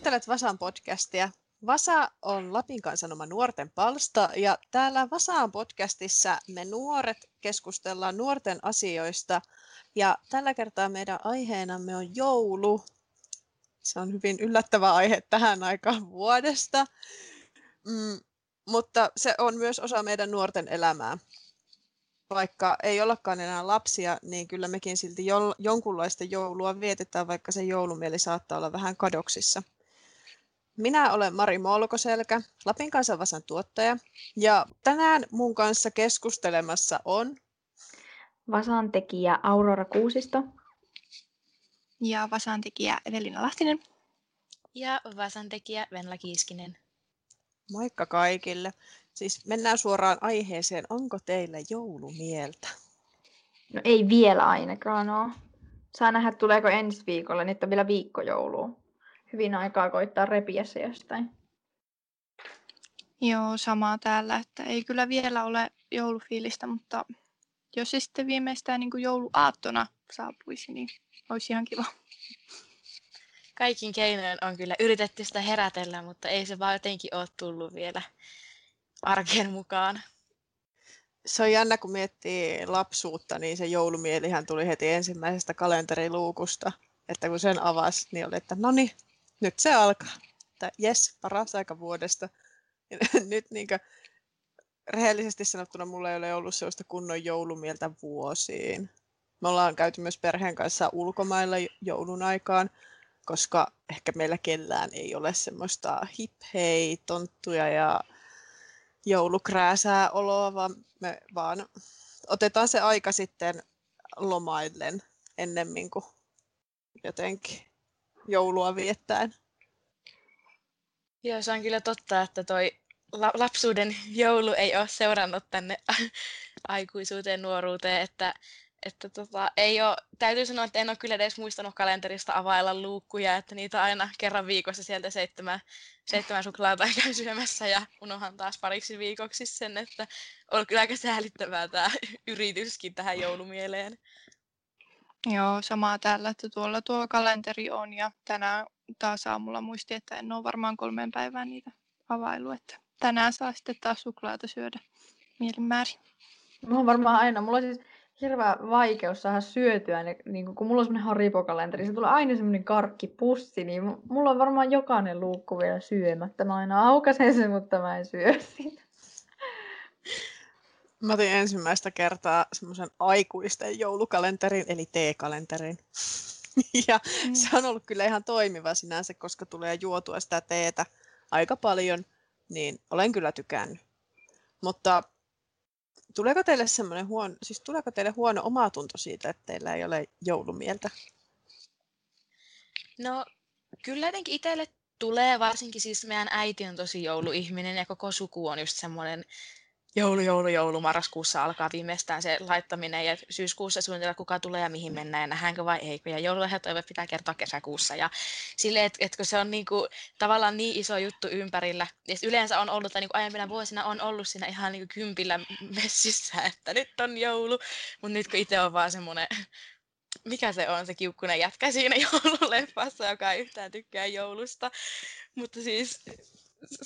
Kuuntelet Vasan podcastia. Vasa on Lapin kansanoma nuorten palsta ja täällä Vasaan podcastissa me nuoret keskustellaan nuorten asioista ja tällä kertaa meidän aiheenamme on joulu. Se on hyvin yllättävä aihe tähän aikaan vuodesta, mm, mutta se on myös osa meidän nuorten elämää. Vaikka ei ollakaan enää lapsia, niin kyllä mekin silti jo- jonkunlaista joulua vietetään, vaikka se joulumieli saattaa olla vähän kadoksissa. Minä olen Mari Molkoselkä, Lapin kansanvasan tuottaja, ja tänään mun kanssa keskustelemassa on Vasan tekijä Aurora Kuusisto. Ja Vasan tekijä Evelina Lahtinen. Ja Vasan tekijä Venla Kiiskinen. Moikka kaikille. Siis mennään suoraan aiheeseen. Onko teillä joulumieltä? No ei vielä ainakaan ole. Saa nähdä, tuleeko ensi viikolla, niin on vielä viikko joulua. Hyvin aikaa koittaa repiä se jostain. Joo, samaa täällä, että ei kyllä vielä ole joulufiilistä, mutta jos se sitten viimeistään niin kuin jouluaattona saapuisi, niin olisi ihan kiva. Kaikin keinoin on kyllä yritetty sitä herätellä, mutta ei se vaan jotenkin ole tullut vielä arkeen mukaan. Se on jännä, kun miettii lapsuutta, niin se joulumielihän tuli heti ensimmäisestä kalenteriluukusta. Että kun sen avasi, niin oli, että no niin, nyt se alkaa. Että jes, paras aika vuodesta. Ja nyt niin kuin, rehellisesti sanottuna mulla ei ole ollut sellaista kunnon joulumieltä vuosiin. Me ollaan käyty myös perheen kanssa ulkomailla joulun aikaan, koska ehkä meillä kellään ei ole semmoista hip hei, tonttuja ja joulukrääsää oloa, vaan me vaan otetaan se aika sitten lomaillen ennemmin kuin jotenkin joulua viettäen. Joo, se on kyllä totta, että toi lapsuuden joulu ei ole seurannut tänne aikuisuuteen, nuoruuteen, että että tota, ei ole, täytyy sanoa, että en ole kyllä edes muistanut kalenterista availla luukkuja, että niitä aina kerran viikossa sieltä seitsemän, seitsemän suklaata käy syömässä ja unohan taas pariksi viikoksi sen, että on kyllä aika säälittävää tämä yrityskin tähän joulumieleen. Joo, samaa täällä, että tuolla tuo kalenteri on ja tänään taas aamulla muisti, että en ole varmaan kolmeen päivään niitä availu, että tänään saa sitten taas suklaata syödä mielinmäärin. Mulla on varmaan aina, mulla on siis hirveä vaikeus saada syötyä, ne, niin kun mulla on semmoinen Haribo-kalenteri, se tulee aina semmoinen karkkipussi, niin mulla on varmaan jokainen luukku vielä syömättä. Mä aina aukasen sen, mutta mä en syö sitä. Mä otin ensimmäistä kertaa semmoisen aikuisten joulukalenterin, eli T-kalenterin. ja mm. se on ollut kyllä ihan toimiva sinänsä, koska tulee juotua sitä teetä aika paljon, niin olen kyllä tykännyt. Mutta tuleeko teille semmoinen huono, siis tuleeko teille huono omatunto siitä, että teillä ei ole joulumieltä? No kyllä jotenkin itselle tulee, varsinkin siis meidän äiti on tosi jouluihminen ja koko suku on just semmoinen joulu, joulu, joulu, marraskuussa alkaa viimeistään se laittaminen ja syyskuussa suunnitella kuka tulee ja mihin mennään ja nähdäänkö vai ei. Ja joululahjatoive pitää kertoa kesäkuussa ja silleen, että, että kun se on niinku, tavallaan niin iso juttu ympärillä ja yleensä on ollut, tai niinku aiempina vuosina on ollut siinä ihan niinku kympillä messissä, että nyt on joulu, mutta nyt kun itse on vaan semmoinen mikä se on se kiukkunen jätkä siinä joululeffassa, joka ei yhtään tykkää joulusta. Mutta siis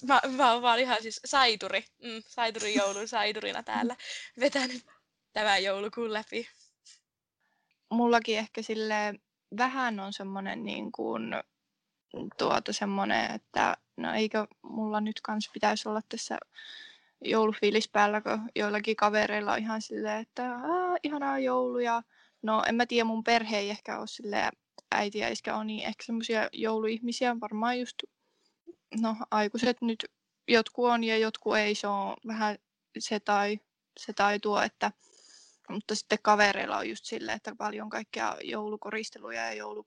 mä, mä oon vaan ihan siis saituri, mm, saituri joulun saiturina täällä vetänyt tämän joulukuun läpi. Mullakin ehkä sille vähän on semmoinen niin kuin, tuota semmoinen, että no eikö mulla nyt kans pitäisi olla tässä joulufiilis päällä, kun joillakin kavereilla on ihan silleen, että Aa, ihanaa jouluja. No en mä tiedä, mun perhe ei ehkä ole silleen, äiti ja iskä on niin ehkä semmoisia jouluihmisiä, varmaan just no aikuiset nyt jotkut on ja jotkut ei, se on vähän se tai, se tai tuo, että mutta sitten kavereilla on just silleen, että paljon kaikkea joulukoristeluja ja joulu,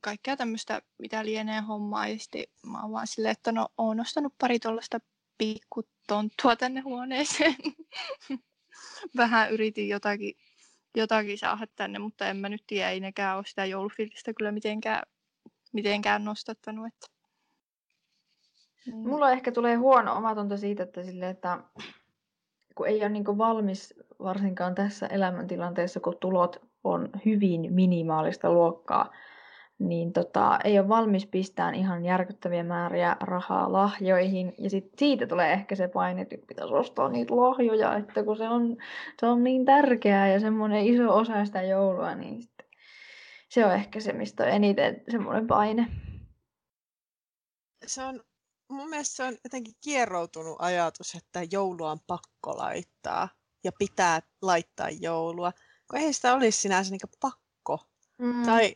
kaikkea tämmöistä, mitä lienee hommaa. Ja sitten mä oon vaan silleen, että no oon ostanut pari tuollaista pikkutonttua tänne huoneeseen. Vähän yritin jotakin, jotakin saada tänne, mutta en mä nyt tiedä, ei nekään ole sitä joulufilistä kyllä mitenkään, mitenkään nostattanut. Että Mm. Mulla ehkä tulee huono omatunto siitä, että, sille, että kun ei ole niin valmis varsinkaan tässä elämäntilanteessa, kun tulot on hyvin minimaalista luokkaa, niin tota, ei ole valmis pistään ihan järkyttäviä määriä rahaa lahjoihin. Ja sit siitä tulee ehkä se paine, että pitäisi ostaa niitä lahjoja, että kun se on, se on niin tärkeää ja semmoinen iso osa sitä joulua, niin sit se on ehkä se, mistä on eniten semmoinen paine. Se on, mun mielestä se on jotenkin kierroutunut ajatus, että joulua on pakko laittaa ja pitää laittaa joulua, kun ei sitä olisi sinänsä niin pakko. Mm. Tai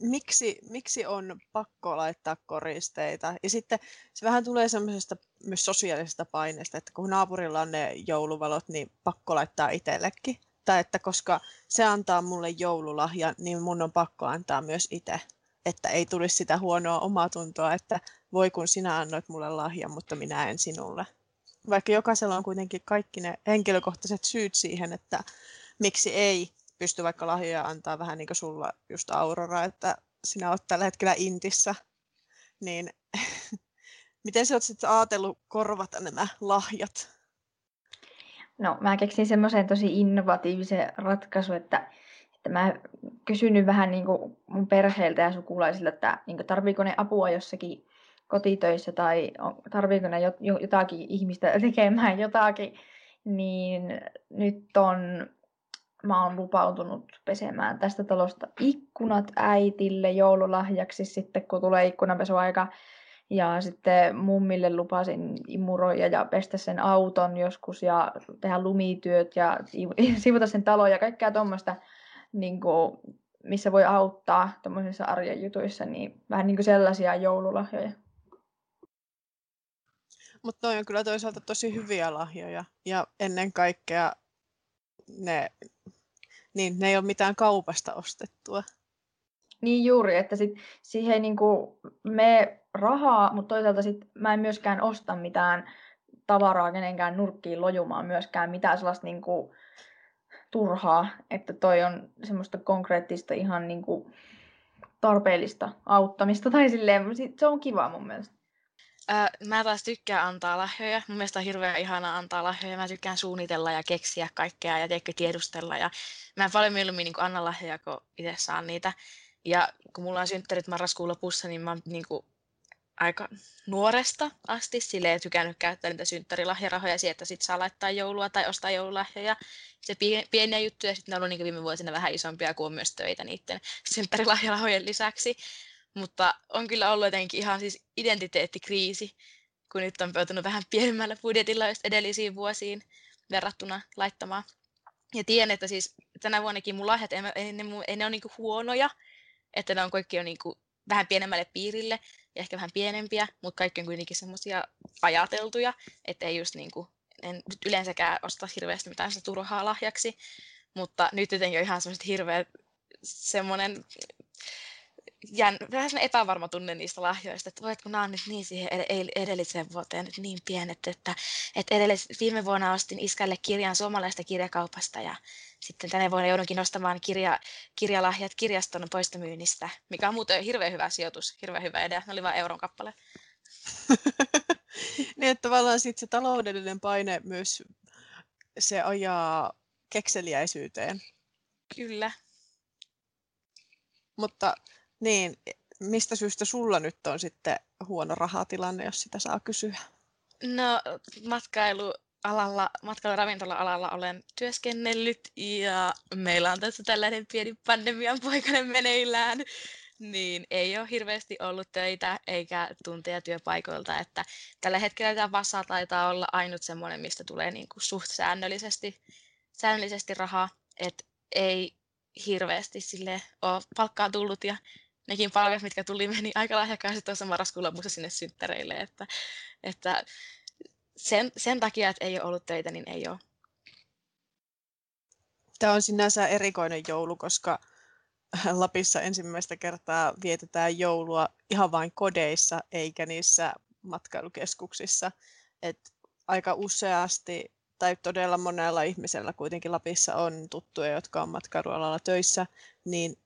miksi, miksi on pakko laittaa koristeita. Ja sitten se vähän tulee semmoisesta myös sosiaalisesta paineesta, että kun naapurilla on ne jouluvalot, niin pakko laittaa itsellekin. Tai että koska se antaa mulle joululahja, niin mun on pakko antaa myös itse. Että ei tulisi sitä huonoa omaa tuntoa, että voi kun sinä annoit mulle lahjan, mutta minä en sinulle. Vaikka jokaisella on kuitenkin kaikki ne henkilökohtaiset syyt siihen, että miksi ei pysty vaikka lahjoja antaa vähän niin kuin sulla just Aurora, että sinä olet tällä hetkellä Intissä, niin miten sä oot sitten ajatellut korvata nämä lahjat? No mä keksin semmoisen tosi innovatiivisen ratkaisun, että, että mä kysynyt vähän niin kuin mun perheeltä ja sukulaisilta, että niin tarviiko ne apua jossakin kotitöissä tai tarviiko ne jotakin ihmistä tekemään jotakin, niin nyt on mä oon lupautunut pesemään tästä talosta ikkunat äitille joululahjaksi sitten, kun tulee ikkunanpesuaika. Ja sitten mummille lupasin imuroida ja pestä sen auton joskus ja tehdä lumityöt ja sivuta sen talo ja kaikkea tuommoista, niin missä voi auttaa tuommoisissa arjen jutuissa, niin vähän niin kuin sellaisia joululahjoja. Mutta toi on kyllä toisaalta tosi hyviä lahjoja ja ennen kaikkea ne, niin, ne ei ole mitään kaupasta ostettua. Niin juuri, että sit siihen ei niinku me rahaa, mutta toisaalta sit mä en myöskään osta mitään tavaraa kenenkään nurkkiin lojumaan myöskään mitään sellaista niinku turhaa, että toi on semmoista konkreettista ihan niinku tarpeellista auttamista tai silleen, se on kiva mun mielestä. Mä taas tykkään antaa lahjoja. Mun mielestä on hirveän ihanaa antaa lahjoja. Mä tykkään suunnitella ja keksiä kaikkea ja tiedätkö, tiedustella. Ja mä en paljon mieluummin niin anna lahjoja, kun itse saan niitä. Ja kun mulla on synttärit marraskuun lopussa, niin mä oon niin kuin, aika nuoresta asti silleen tykännyt käyttää niitä synttärilahjarahoja siihen, että sit saa laittaa joulua tai ostaa joululahjoja. Se pieniä juttuja, sitten ne on ollut niin viime vuosina vähän isompia, kuin on myös töitä niiden synttärilahjarahojen lisäksi. Mutta on kyllä ollut jotenkin ihan siis identiteettikriisi, kun nyt on pöytänyt vähän pienemmällä budjetilla just edellisiin vuosiin verrattuna laittamaan. Ja tiedän, että siis tänä vuonnakin mun lahjat, ei, ne, ei ne ole niinku huonoja, että ne on kaikki on niinku vähän pienemmälle piirille ja ehkä vähän pienempiä, mutta kaikki on kuitenkin semmoisia ajateltuja, että ei just niinku, en nyt yleensäkään osta hirveästi mitään sitä turhaa lahjaksi, mutta nyt jotenkin on ihan semmoiset hirveät semmoinen jän, vähän epävarma tunne niistä lahjoista, että voitko nämä on nyt niin siihen edelliseen vuoteen nyt niin pienet, että, että edellis, viime vuonna ostin iskälle kirjan suomalaista kirjakaupasta ja sitten tänä vuonna joudunkin nostamaan kirja, kirjalahjat kirjaston poistomyynnistä, mikä on muuten hirveän hyvä sijoitus, hirveän hyvä idea, ne oli vain euron kappale. niin, että tavallaan sit se taloudellinen paine myös se ajaa kekseliäisyyteen. Kyllä. Mutta niin, mistä syystä sulla nyt on sitten huono rahatilanne, jos sitä saa kysyä? No matkailu- olen työskennellyt ja meillä on tässä tällainen pieni pandemian poikainen meneillään, niin ei ole hirveästi ollut töitä eikä tunteja työpaikoilta, että tällä hetkellä tämä Vasa taitaa olla ainut semmoinen, mistä tulee niin kuin suht säännöllisesti, säännöllisesti rahaa, että ei hirveästi sille ole palkkaa tullut ja nekin palkat, mitkä tuli, meni aika lahjakkaasti tuossa marraskuun lopussa sinne synttäreille, että, että sen, sen takia, että ei ole ollut töitä, niin ei ole. Tämä on sinänsä erikoinen joulu, koska Lapissa ensimmäistä kertaa vietetään joulua ihan vain kodeissa, eikä niissä matkailukeskuksissa. Et aika useasti tai todella monella ihmisellä kuitenkin Lapissa on tuttuja, jotka on matkailualalla töissä, niin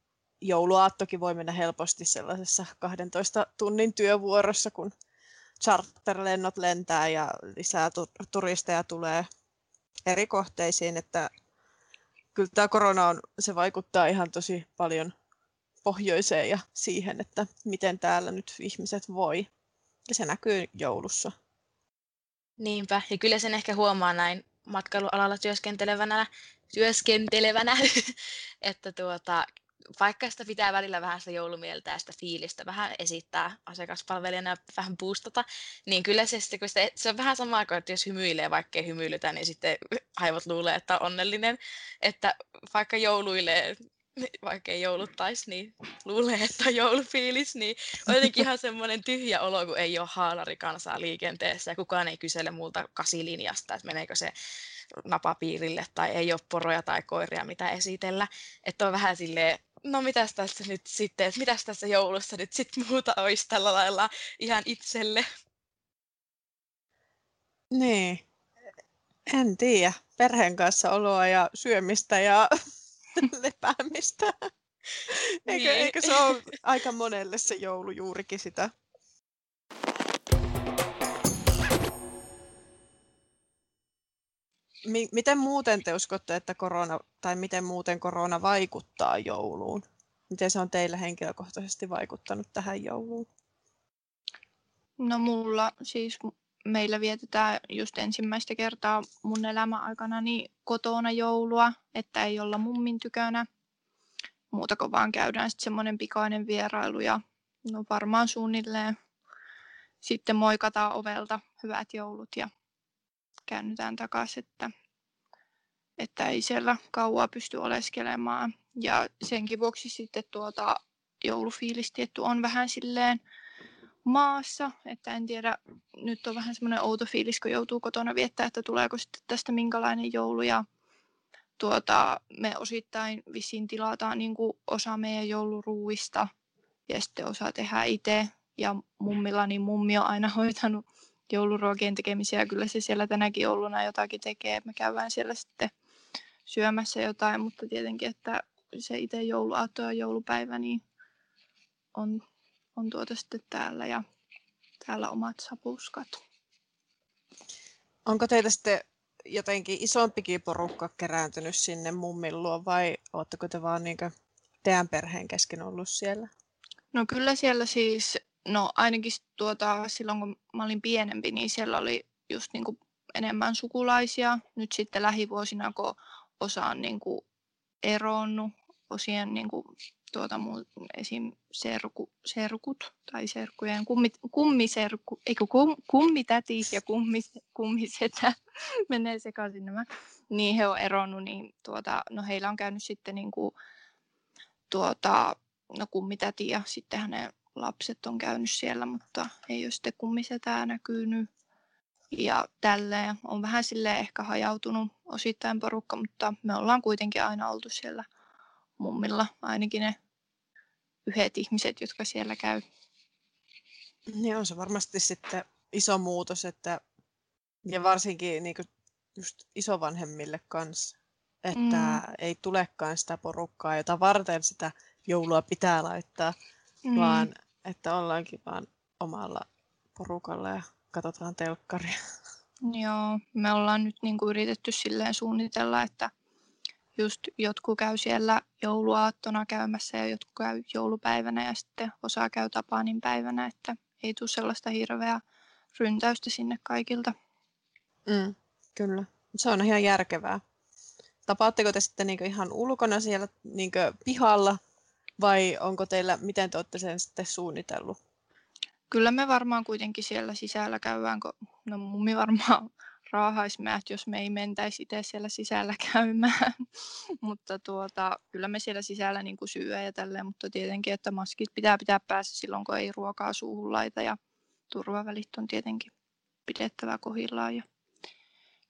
jouluaattokin voi mennä helposti sellaisessa 12 tunnin työvuorossa, kun charterlennot lentää ja lisää turisteja tulee eri kohteisiin, että kyllä tämä korona on, se vaikuttaa ihan tosi paljon pohjoiseen ja siihen, että miten täällä nyt ihmiset voi. Ja se näkyy joulussa. Niinpä, ja kyllä sen ehkä huomaa näin matkailualalla työskentelevänä, työskentelevänä että tuota, vaikka sitä pitää välillä vähän sitä joulumieltä ja sitä fiilistä vähän esittää asiakaspalvelijana ja vähän boostata, niin kyllä se, sitten, kun sitä, se on vähän sama kuin, että jos hymyilee, vaikka ei hymyilytä, niin sitten aivot luulee, että on onnellinen. Että vaikka jouluilee, vaikka ei jouluttaisi, niin luulee, että on joulufiilis, niin on jotenkin ihan semmoinen tyhjä olo, kun ei ole haalarikansaa liikenteessä ja kukaan ei kysele multa kasilinjasta, että meneekö se napapiirille tai ei ole poroja tai koiria mitä esitellä. Että on vähän silleen, no mitäs tässä nyt sitten, että mitäs tässä joulussa nyt sitten muuta olisi tällä lailla ihan itselle. Niin, en tiedä. Perheen kanssa oloa ja syömistä ja lepäämistä. Eikö, Niin. eikö se ole aika monelle se joulu juurikin sitä? Mi- miten muuten te uskotte, että korona, tai miten muuten korona vaikuttaa jouluun? Miten se on teillä henkilökohtaisesti vaikuttanut tähän jouluun? No mulla siis meillä vietetään just ensimmäistä kertaa mun elämän aikana niin kotona joulua, että ei olla mummin tykönä. Muuta kuin vaan käydään sitten semmoinen pikainen vierailu ja no varmaan suunnilleen sitten moikataan ovelta hyvät joulut ja käännytään takaisin, että, että ei siellä kauaa pysty oleskelemaan. Ja senkin vuoksi sitten tuota joulufiilis tietty on vähän silleen maassa, että en tiedä, nyt on vähän semmoinen outo fiilis, kun joutuu kotona viettää, että tuleeko sitten tästä minkälainen joulu ja tuota, me osittain vissiin tilataan niin kuin osa meidän jouluruuista ja sitten osa tehdään itse ja mummilla, niin mummi on aina hoitanut jouluruokien tekemisiä kyllä se siellä tänäkin jouluna jotakin tekee, me käydään siellä sitten syömässä jotain, mutta tietenkin, että se itse jouluaatto ja joulupäivä niin on on tuota sitten täällä ja täällä omat sapuskat. Onko teitä sitten jotenkin isompikin porukka kerääntynyt sinne mummin luo vai oletteko te vaan niin teidän perheen kesken ollut siellä? No kyllä siellä siis, no ainakin tuota, silloin kun mä olin pienempi, niin siellä oli just niin kuin enemmän sukulaisia. Nyt sitten lähivuosina, kun osa on niin kuin eronnut, osien niin kuin, tuota, esim. Serku, serkut tai serkkujen kummi, kummiserkku, eikö kum, kummitäti ja kummi, kummisetä, menee sekaisin nämä, niin he on eronnut, niin tuota, no heillä on käynyt sitten niin kuin, tuota, no kummitäti ja sitten hänen lapset on käynyt siellä, mutta ei ole sitten kummisetää näkynyt. Ja tälleen on vähän sille ehkä hajautunut osittain porukka, mutta me ollaan kuitenkin aina oltu siellä mummilla, ainakin ne yhdet ihmiset, jotka siellä käy. Niin on se varmasti sitten iso muutos, että ja varsinkin niin just isovanhemmille kanssa, että Mm. ei tulekaan sitä porukkaa, jota varten sitä joulua pitää laittaa, mm. vaan että ollaankin vaan omalla porukalla ja katsotaan telkkaria. Joo, me ollaan nyt niin kuin yritetty silleen suunnitella, että just jotkut käy siellä jouluaattona käymässä ja jotkut käy joulupäivänä ja sitten osa käy Tapaanin päivänä, että ei tule sellaista hirveää ryntäystä sinne kaikilta. Mm, kyllä, se on ihan järkevää. Tapaatteko te sitten niin ihan ulkona siellä niin pihalla vai onko teillä, miten te olette sen sitten suunnitellut? Kyllä me varmaan kuitenkin siellä sisällä käydään, kun no mummi varmaan raahaisi meidät, jos me ei mentäisi itse siellä sisällä käymään. mutta tuota, kyllä me siellä sisällä niin kuin syö ja tälleen, mutta tietenkin, että maskit pitää pitää päässä silloin, kun ei ruokaa suuhun laita ja turvavälit on tietenkin pidettävä kohillaan ja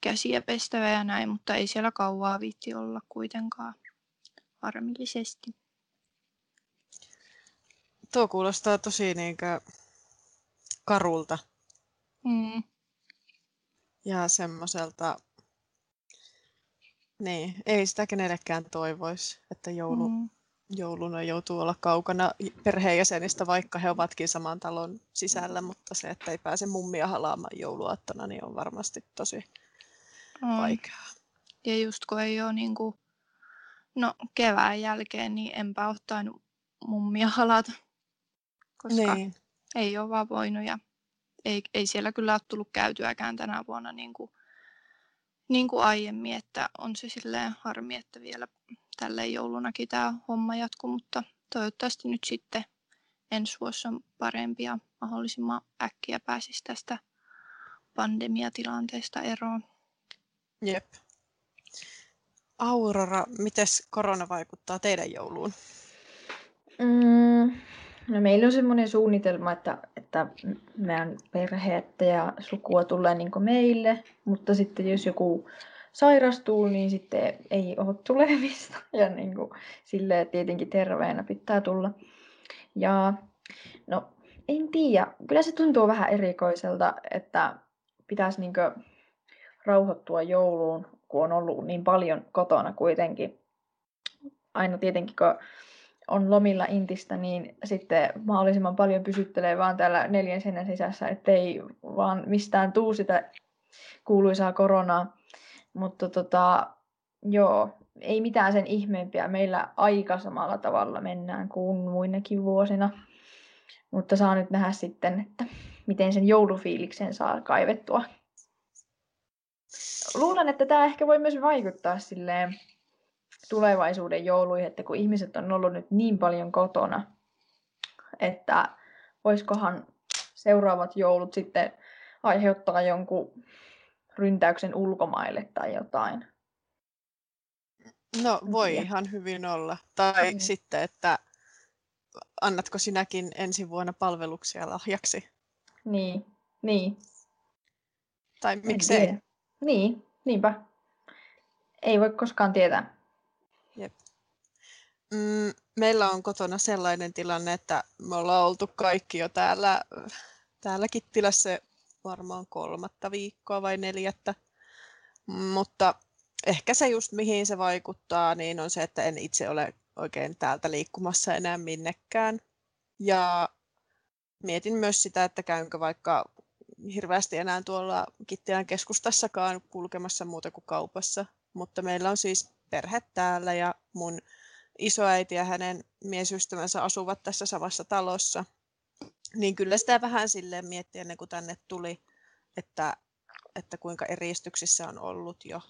käsiä pestävä ja näin, mutta ei siellä kauaa viitti olla kuitenkaan harmillisesti. Tuo kuulostaa tosi niin karulta Mm. ja semmoiselta, niin, ei sitä kenellekään toivoisi, että joulu, Mm. jouluna joutuu olla kaukana perheenjäsenistä, vaikka he ovatkin saman talon sisällä, mutta se, että ei pääse mummia halaamaan jouluaattona, niin on varmasti tosi On. vaikeaa. Ja just kun ei ole niin kuin, no kevään jälkeen, niin enpä ottanut mummia halata, koska Niin. ei ole vaan voinut ja ei, ei siellä kyllä ole tullut käytyäkään tänä vuonna niin kuin, niin kuin aiemmin, että on se silleen harmi, että vielä tälleen joulunakin tämä homma jatkuu, mutta toivottavasti nyt sitten ensi vuosi on parempi ja mahdollisimman äkkiä pääsisi tästä pandemiatilanteesta eroon. Jep. Aurora, miten korona vaikuttaa teidän jouluun? Mm, no meillä on semmoinen suunnitelma, että, että meidän perhettä ja sukua tulee niin meille, mutta sitten jos joku sairastuu, niin sitten ei ole tulemista. Ja niin kuin, silleen tietenkin terveenä pitää tulla. Ja no, en tiedä. Kyllä se tuntuu vähän erikoiselta, että pitäisi niin rauhoittua jouluun, kun on ollut niin paljon kotona kuitenkin. Aina tietenkin, kun on lomilla Intistä, niin sitten mahdollisimman paljon pysyttelee vaan täällä neljän seinän sisässä, ettei vaan mistään tuu sitä kuuluisaa koronaa. Mutta tota, joo, ei mitään sen ihmeempiä. Meillä aika samalla tavalla mennään kuin muinakin vuosina. Mutta saa nyt nähdä sitten, että miten sen joulufiiliksen saa kaivettua. Luulen, että tämä ehkä voi myös vaikuttaa silleen tulevaisuuden jouluihin, että kun ihmiset on ollut nyt niin paljon kotona, että voisikohan seuraavat joulut sitten aiheuttaa jonkun ryntäyksen ulkomaille tai jotain. No voi ihan hyvin olla. Tai Mm. sitten, että annatko sinäkin ensi vuonna palveluksia lahjaksi? Niin, niin. Tai miksei? Niin, niinpä. Ei voi koskaan tietää. Mm, meillä on kotona sellainen tilanne, että me ollaan oltu kaikki jo täällä, täällä Kittilässä varmaan kolmatta viikkoa vai neljättä. Mutta ehkä se just mihin se vaikuttaa, niin on se, että en itse ole oikein täältä liikkumassa enää minnekään. Ja mietin myös sitä, että käynkö vaikka hirveästi enää tuolla Kittilän keskustassakaan kulkemassa muuta kuin kaupassa. Mutta meillä on siis perhe täällä ja mun isoäiti ja hänen miesystävänsä asuvat tässä samassa talossa. Niin kyllä sitä vähän silleen miettii ennen kuin tänne tuli, että, että kuinka eristyksissä on ollut jo.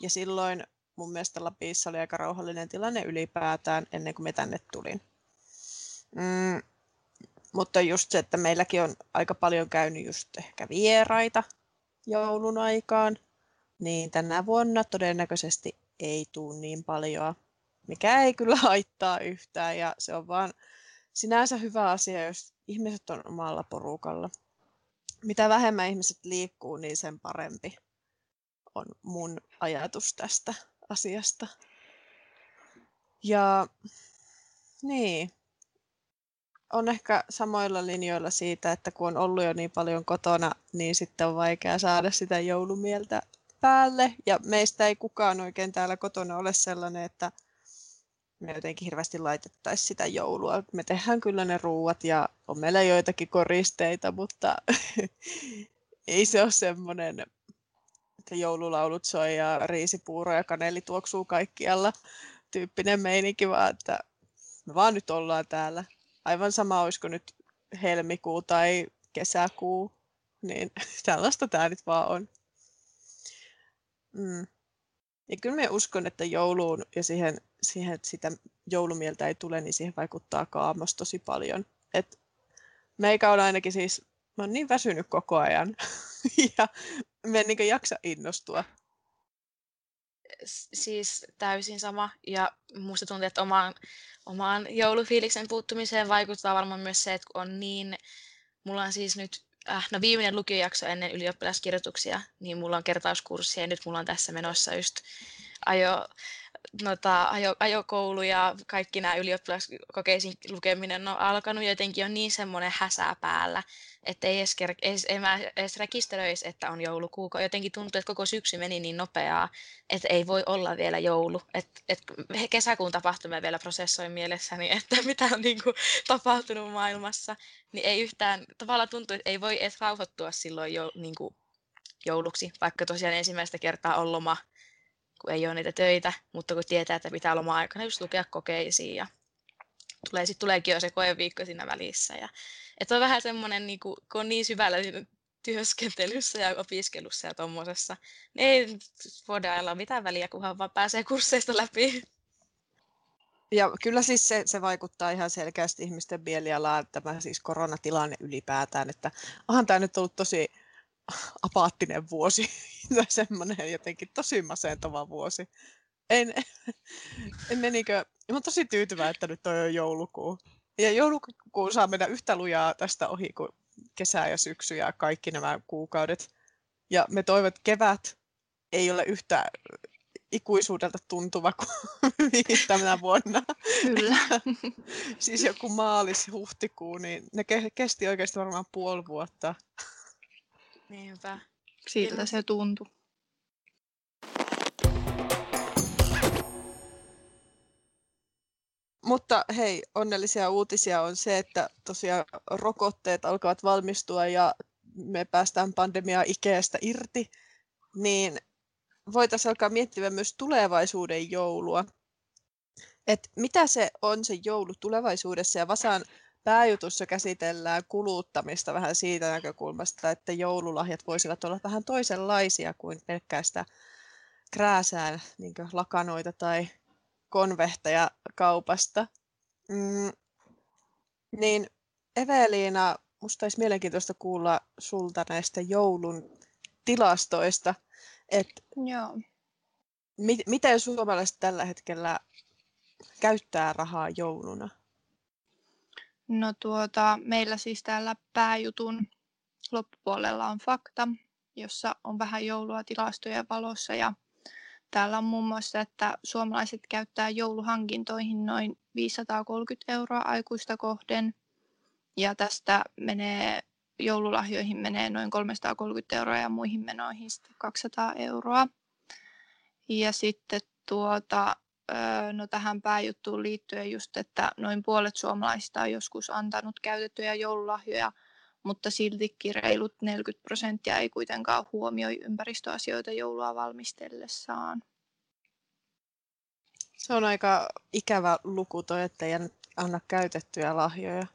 Ja silloin mun mielestä Lapissa oli aika rauhallinen tilanne ylipäätään ennen kuin me tänne tulin. Mm, mutta just se, että meilläkin on aika paljon käynyt just ehkä vieraita joulun aikaan, niin tänä vuonna todennäköisesti ei tule niin paljon, mikä ei kyllä haittaa yhtään ja se on vaan sinänsä hyvä asia, jos ihmiset on omalla porukalla. Mitä vähemmän ihmiset liikkuu, niin sen parempi on mun ajatus tästä asiasta. Ja niin, on ehkä samoilla linjoilla siitä, että kun on ollut jo niin paljon kotona, niin sitten on vaikea saada sitä joulumieltä päälle. Ja meistä ei kukaan oikein täällä kotona ole sellainen, että me jotenkin hirveästi laitettaisiin sitä joulua. Me tehdään kyllä ne ruuat ja on meillä joitakin koristeita, mutta ei se ole semmoinen, että joululaulut soi ja riisipuuro ja kaneli tuoksuu kaikkialla tyyppinen meininki, vaan että me vaan nyt ollaan täällä. Aivan sama olisiko nyt helmikuu tai kesäkuu, niin tällaista tämä nyt vaan on. Mm. Ja kyllä mä uskon, että jouluun ja siihen, siihen, että sitä joulumieltä ei tule, niin siihen vaikuttaa kaamos tosi paljon. Et meikä on ainakin siis, mä oon niin väsynyt koko ajan ja mä en niin jaksa innostua. Siis täysin sama. Ja musta tuntuu, että omaan, omaan joulufiiliksen puuttumiseen vaikuttaa varmaan myös se, että kun on niin, mulla on siis nyt äh, no viimeinen lukiojakso ennen ylioppilaskirjoituksia, niin mulla on kertauskurssi ja nyt mulla on tässä menossa just ajo, nota, ajo, ajokoulu ja kaikki nämä ylioppilaskokeisiin lukeminen on alkanut jotenkin on niin semmoinen häsää päällä, että ei edes, ei, ei mä edes rekisteröisi, että on joulukuu. kun Jotenkin tuntuu, että koko syksy meni niin nopeaa, että ei voi olla vielä joulu. Et, et kesäkuun tapahtumia vielä prosessoin mielessäni, että mitä on niin kuin, tapahtunut maailmassa, niin ei yhtään, tavallaan tuntuu, että ei voi edes rauhoittua silloin jo, niin kuin, jouluksi, vaikka tosiaan ensimmäistä kertaa on loma, kun ei ole niitä töitä, mutta kun tietää, että pitää loma-aikana just lukea kokeisiin ja tulee, sit tuleekin jo se koeviikko siinä välissä. Ja, että on vähän semmoinen, niin kun on niin syvällä työskentelyssä ja opiskelussa ja tuommoisessa, niin ei voida ajalla mitään väliä, kunhan vaan pääsee kursseista läpi. Ja kyllä siis se, se vaikuttaa ihan selkeästi ihmisten mielialaan, tämä siis koronatilanne ylipäätään, että onhan tämä nyt ollut tosi apaattinen vuosi tai semmoinen jotenkin tosi masentava vuosi. En, en menikö, mä tosi tyytyväinen, että nyt on jo joulukuu. Ja joulukuu saa mennä yhtä lujaa tästä ohi kuin kesä ja syksy ja kaikki nämä kuukaudet. Ja me toivon, että kevät ei ole yhtä ikuisuudelta tuntuva kuin tänä vuonna. Kyllä. siis joku maalis, huhtikuu, niin ne kesti oikeasti varmaan puoli vuotta. Niinpä. Siltä se tuntui. Mutta hei, onnellisia uutisia on se, että tosiaan rokotteet alkavat valmistua ja me päästään pandemiaa ikeestä irti, niin voitaisiin alkaa miettiä myös tulevaisuuden joulua. Et mitä se on se joulu tulevaisuudessa ja Pääjutussa käsitellään kuluttamista vähän siitä näkökulmasta, että joululahjat voisivat olla vähän toisenlaisia kuin pelkkää sitä krääsään niin lakanoita tai konvehteja kaupasta. Mm, niin Eveliina, musta olisi mielenkiintoista kuulla sulta näistä joulun tilastoista. Et Joo. mi- miten suomalaiset tällä hetkellä käyttää rahaa jouluna? No tuota, meillä siis täällä pääjutun loppupuolella on fakta, jossa on vähän joulua tilastojen valossa ja täällä on muun muassa, että suomalaiset käyttää jouluhankintoihin noin 530 euroa aikuista kohden ja tästä menee joululahjoihin menee noin 330 euroa ja muihin menoihin 200 euroa. Ja sitten tuota, no tähän pääjuttuun liittyen just, että noin puolet suomalaisista on joskus antanut käytettyjä joululahjoja, mutta siltikin reilut 40 prosenttia ei kuitenkaan huomioi ympäristöasioita joulua valmistellessaan. Se on aika ikävä luku toi, että ei anna käytettyjä lahjoja.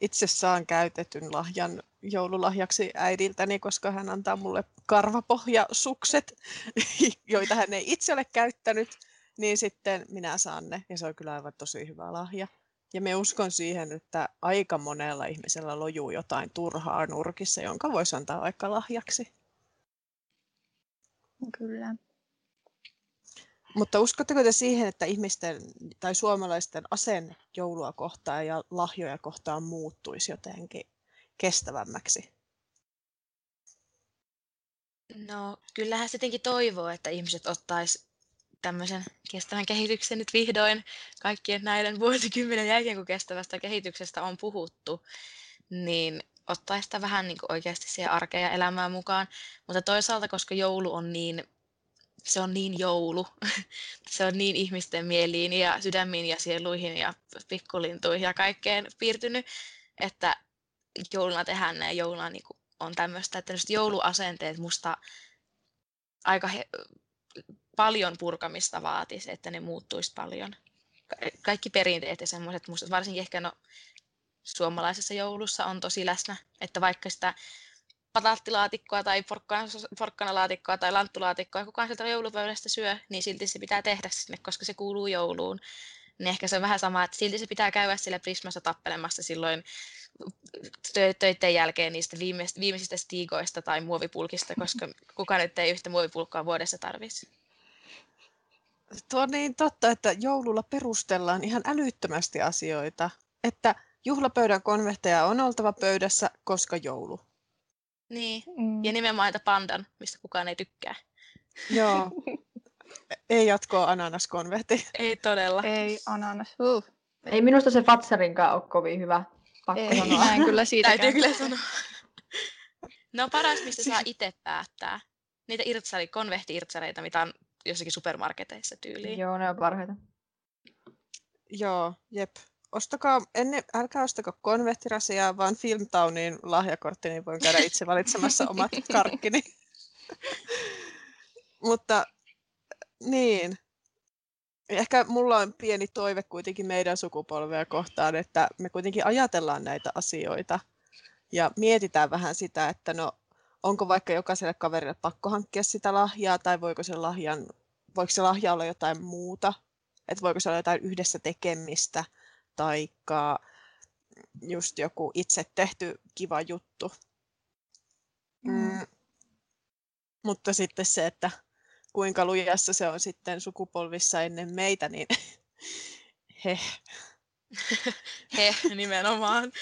Itse saan käytetyn lahjan joululahjaksi äidiltäni, koska hän antaa mulle karvapohjasukset, joita hän ei itse ole käyttänyt niin sitten minä saan ne, ja se on kyllä aivan tosi hyvä lahja. Ja me uskon siihen, että aika monella ihmisellä lojuu jotain turhaa nurkissa, jonka voisi antaa vaikka lahjaksi. Kyllä. Mutta uskotteko te siihen, että ihmisten tai suomalaisten asenne joulua kohtaan ja lahjoja kohtaan muuttuisi jotenkin kestävämmäksi? No, kyllähän se tietenkin toivoo, että ihmiset ottaisi tämmöisen kestävän kehityksen nyt vihdoin kaikkien näiden vuosikymmenen jälkeen, kun kestävästä kehityksestä on puhuttu, niin ottaa sitä vähän niin oikeasti siihen arkeen ja elämään mukaan. Mutta toisaalta, koska joulu on niin, se on niin joulu, se on niin ihmisten mieliin ja sydämiin ja sieluihin ja pikkulintuihin ja kaikkeen piirtynyt, että jouluna tehdään näin, jouluna niin on tämmöistä, että jouluasenteet musta aika he, paljon purkamista vaatisi, että ne muuttuisi paljon. Kaikki perinteet ja semmoiset, musta varsinkin ehkä no, suomalaisessa joulussa on tosi läsnä, että vaikka sitä pataattilaatikkoa tai porkkanalaatikkoa tai lanttulaatikkoa kukaan sieltä joulupöydästä syö, niin silti se pitää tehdä sinne, koska se kuuluu jouluun. Niin ehkä se on vähän sama, että silti se pitää käydä siellä Prismassa tappelemassa silloin töiden jälkeen niistä viimeisistä stiikoista tai muovipulkista, koska kukaan nyt ei yhtä muovipulkkaa vuodessa tarvitsisi. Tuo on niin totta, että joululla perustellaan ihan älyttömästi asioita. Että juhlapöydän konvehteja on oltava pöydässä, koska joulu. Niin, mm. ja nimenomaan että pandan, mistä kukaan ei tykkää. Joo. ei jatkoa ananaskonvehti. Ei todella. Ei ananas. Uh. Ei minusta se Fatsarinkaan ole kovin hyvä. Pakko ei, sanoa. Näin kyllä siitä. Täytyy kyllä sanoa. No paras, mistä saa itse päättää. Niitä irtsari, konvehti-irtsareita, mitä on jossakin supermarketeissa tyyliin. Joo, ne on parhaita. Joo, jep. Ostakaa, ennen, älkää ostako konvehtirasia, vaan Filmtownin lahjakortti, niin voin käydä itse valitsemassa omat karkkini. Mutta niin, Ehkä mulla on pieni toive kuitenkin meidän sukupolvea kohtaan, että me kuitenkin ajatellaan näitä asioita ja mietitään vähän sitä, että no onko vaikka jokaiselle kaverille pakko hankkia sitä lahjaa tai voiko se, lahjan, voiko se lahja olla jotain muuta, että voiko se olla jotain yhdessä tekemistä tai just joku itse tehty kiva juttu. Mm. Mm. Mutta sitten se, että kuinka lujassa se on sitten sukupolvissa ennen meitä, niin he. he, nimenomaan.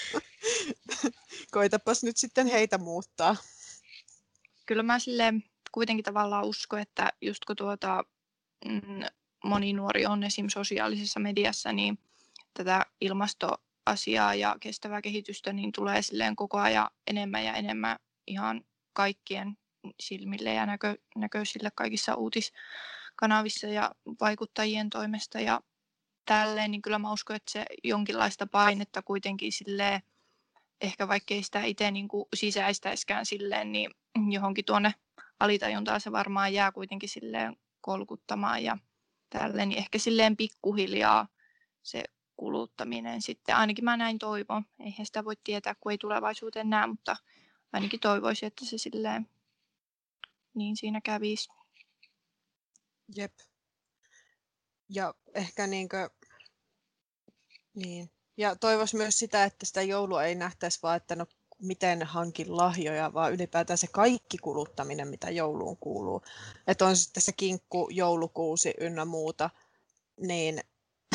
Koitapas nyt sitten heitä muuttaa. Kyllä mä sille kuitenkin tavallaan usko, että just kun tuota, mm, moni nuori on esim. sosiaalisessa mediassa, niin tätä ilmastoasiaa ja kestävää kehitystä niin tulee silleen koko ajan enemmän ja enemmän ihan kaikkien silmille ja näkö, näköisille kaikissa uutiskanavissa ja vaikuttajien toimesta ja tälleen, niin kyllä mä uskon, että se jonkinlaista painetta kuitenkin silleen, ehkä vaikkei sitä itse niin kuin sisäistäiskään silleen, niin johonkin tuonne alitajuntaan se varmaan jää kuitenkin silleen kolkuttamaan ja tälleen, niin ehkä silleen pikkuhiljaa se kuluttaminen sitten, ainakin mä näin toivon, eihän sitä voi tietää, kun ei tulevaisuuteen näe, mutta ainakin toivoisin, että se silleen niin siinä kävisi. Jep. Ja ehkä niinkö, niin. Ja toivoisi myös sitä, että sitä joulua ei nähtäisi vaan, että no miten hankin lahjoja, vaan ylipäätään se kaikki kuluttaminen, mitä jouluun kuuluu. Että on sitten se kinkku, joulukuusi ynnä muuta, niin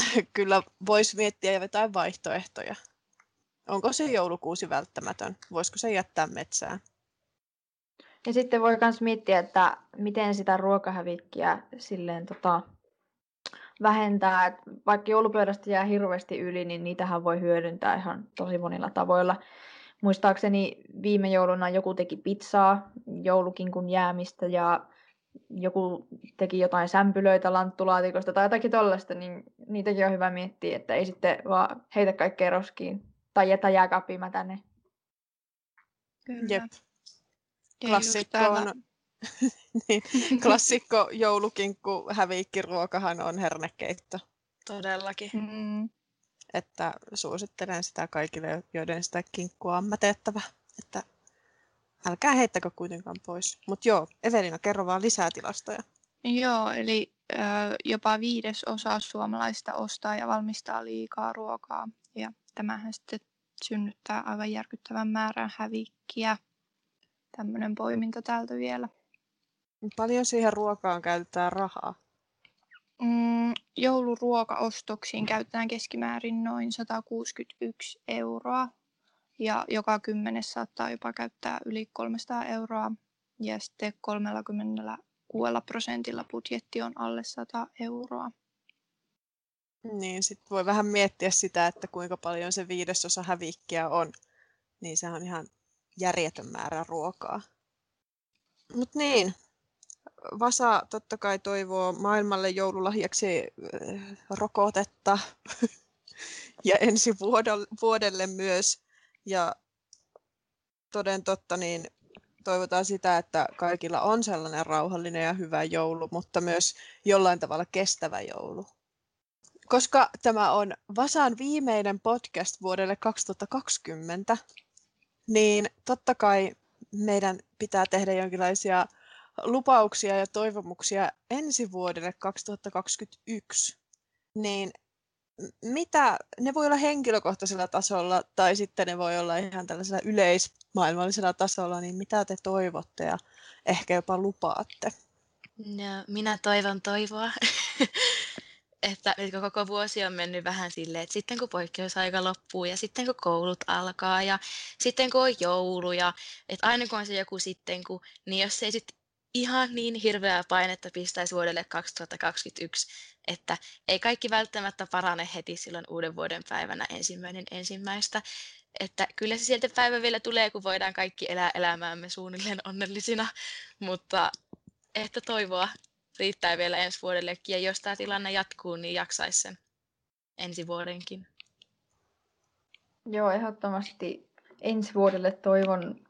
kyllä voisi miettiä jotain vaihtoehtoja. Onko se joulukuusi välttämätön? Voisiko se jättää metsään? Ja sitten voi myös miettiä, että miten sitä ruokahävikkiä silleen tota, vähentää. Et vaikka joulupöydästä jää hirveästi yli, niin niitähän voi hyödyntää ihan tosi monilla tavoilla. Muistaakseni viime jouluna joku teki pizzaa joulukinkun jäämistä ja joku teki jotain sämpylöitä lanttulaatikosta tai jotakin tollaista, niin niitäkin on hyvä miettiä, että ei sitten vaan heitä kaikkea roskiin tai jätä jääkaappiin tänne. Kyllä. Jep. Klassikko on, niin, klassikko joulukinkku häviikkiruokahan on hernekeitto. Todellakin. Mm. Että suosittelen sitä kaikille, joiden sitä kinkkua on mätettävä. Että älkää heittäkö kuitenkaan pois. Mutta joo, Evelina, kerro vaan lisää tilastoja. Joo, eli ö, jopa viides osa suomalaista ostaa ja valmistaa liikaa ruokaa. Ja tämähän sitten synnyttää aivan järkyttävän määrän hävikkiä tämmöinen poiminta täältä vielä. Paljon siihen ruokaan käytetään rahaa? Mm, jouluruokaostoksiin käytetään keskimäärin noin 161 euroa ja joka kymmenes saattaa jopa käyttää yli 300 euroa ja sitten 36 prosentilla budjetti on alle 100 euroa. Niin, sitten voi vähän miettiä sitä, että kuinka paljon se viidesosa hävikkiä on. Niin se on ihan järjetön määrä ruokaa. Mutta niin, Vasa totta kai toivoo maailmalle joululahjaksi äh, rokotetta ja ensi vuodelle myös. Ja toden totta, niin toivotaan sitä, että kaikilla on sellainen rauhallinen ja hyvä joulu, mutta myös jollain tavalla kestävä joulu. Koska tämä on Vasan viimeinen podcast vuodelle 2020, niin totta kai meidän pitää tehdä jonkinlaisia lupauksia ja toivomuksia ensi vuodelle 2021. Niin mitä, ne voi olla henkilökohtaisella tasolla tai sitten ne voi olla ihan tällaisella yleismaailmallisella tasolla, niin mitä te toivotte ja ehkä jopa lupaatte? No, minä toivon toivoa. että nyt koko vuosi on mennyt vähän silleen, että sitten kun poikkeusaika loppuu ja sitten kun koulut alkaa ja sitten kun on joulu ja että aina kun on se joku sitten kun, niin jos ei sitten ihan niin hirveää painetta pistäisi vuodelle 2021, että ei kaikki välttämättä parane heti silloin uuden vuoden päivänä ensimmäinen ensimmäistä. Että kyllä se sieltä päivä vielä tulee, kun voidaan kaikki elää elämäämme suunnilleen onnellisina, mutta että toivoa riittää vielä ensi vuodellekin. Ja jos tämä tilanne jatkuu, niin jaksaisi sen ensi vuodenkin. Joo, ehdottomasti ensi vuodelle toivon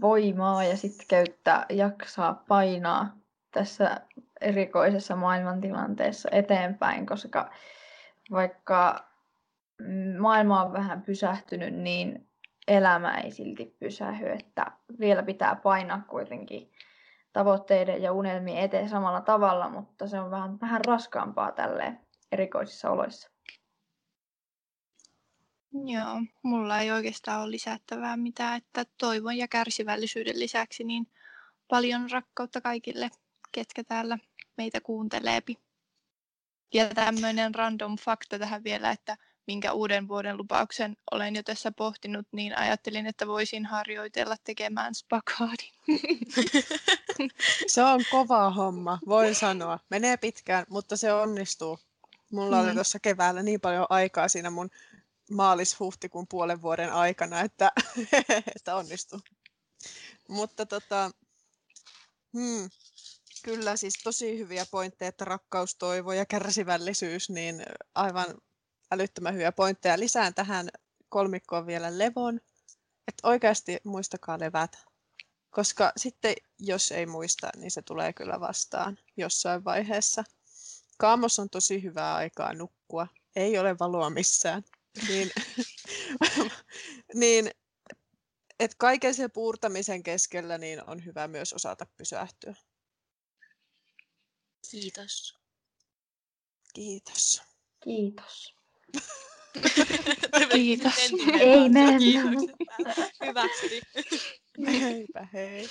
voimaa ja sitten käyttää, jaksaa painaa tässä erikoisessa maailmantilanteessa eteenpäin, koska vaikka maailma on vähän pysähtynyt, niin elämä ei silti pysähy, että vielä pitää painaa kuitenkin tavoitteiden ja unelmien eteen samalla tavalla, mutta se on vähän, vähän raskaampaa tälle erikoisissa oloissa. Joo, mulla ei oikeastaan ole lisättävää mitään, että toivon ja kärsivällisyyden lisäksi niin paljon rakkautta kaikille, ketkä täällä meitä kuunteleepi. Ja tämmöinen random fakta tähän vielä, että minkä uuden vuoden lupauksen olen jo tässä pohtinut, niin ajattelin, että voisin harjoitella tekemään spakaadin. Se on kova homma, voin sanoa. Menee pitkään, mutta se onnistuu. Mulla mm. oli tuossa keväällä niin paljon aikaa siinä mun maalis-huhtikuun puolen vuoden aikana, että, että onnistuu. Mutta tota, hmm, kyllä siis tosi hyviä pointteja, että rakkaus, toivo ja kärsivällisyys, niin aivan älyttömän hyviä pointteja. Lisään tähän kolmikkoon vielä levon, että oikeasti muistakaa levätä. Koska sitten, jos ei muista, niin se tulee kyllä vastaan jossain vaiheessa. Kaamos on tosi hyvää aikaa nukkua. Ei ole valoa missään. Niin, niin että kaiken sen puurtamisen keskellä niin on hyvä myös osata pysähtyä. Kiitos. Kiitos. Kiitos. Kiitos. Ei mennä. Hyvästi. Heipä hei.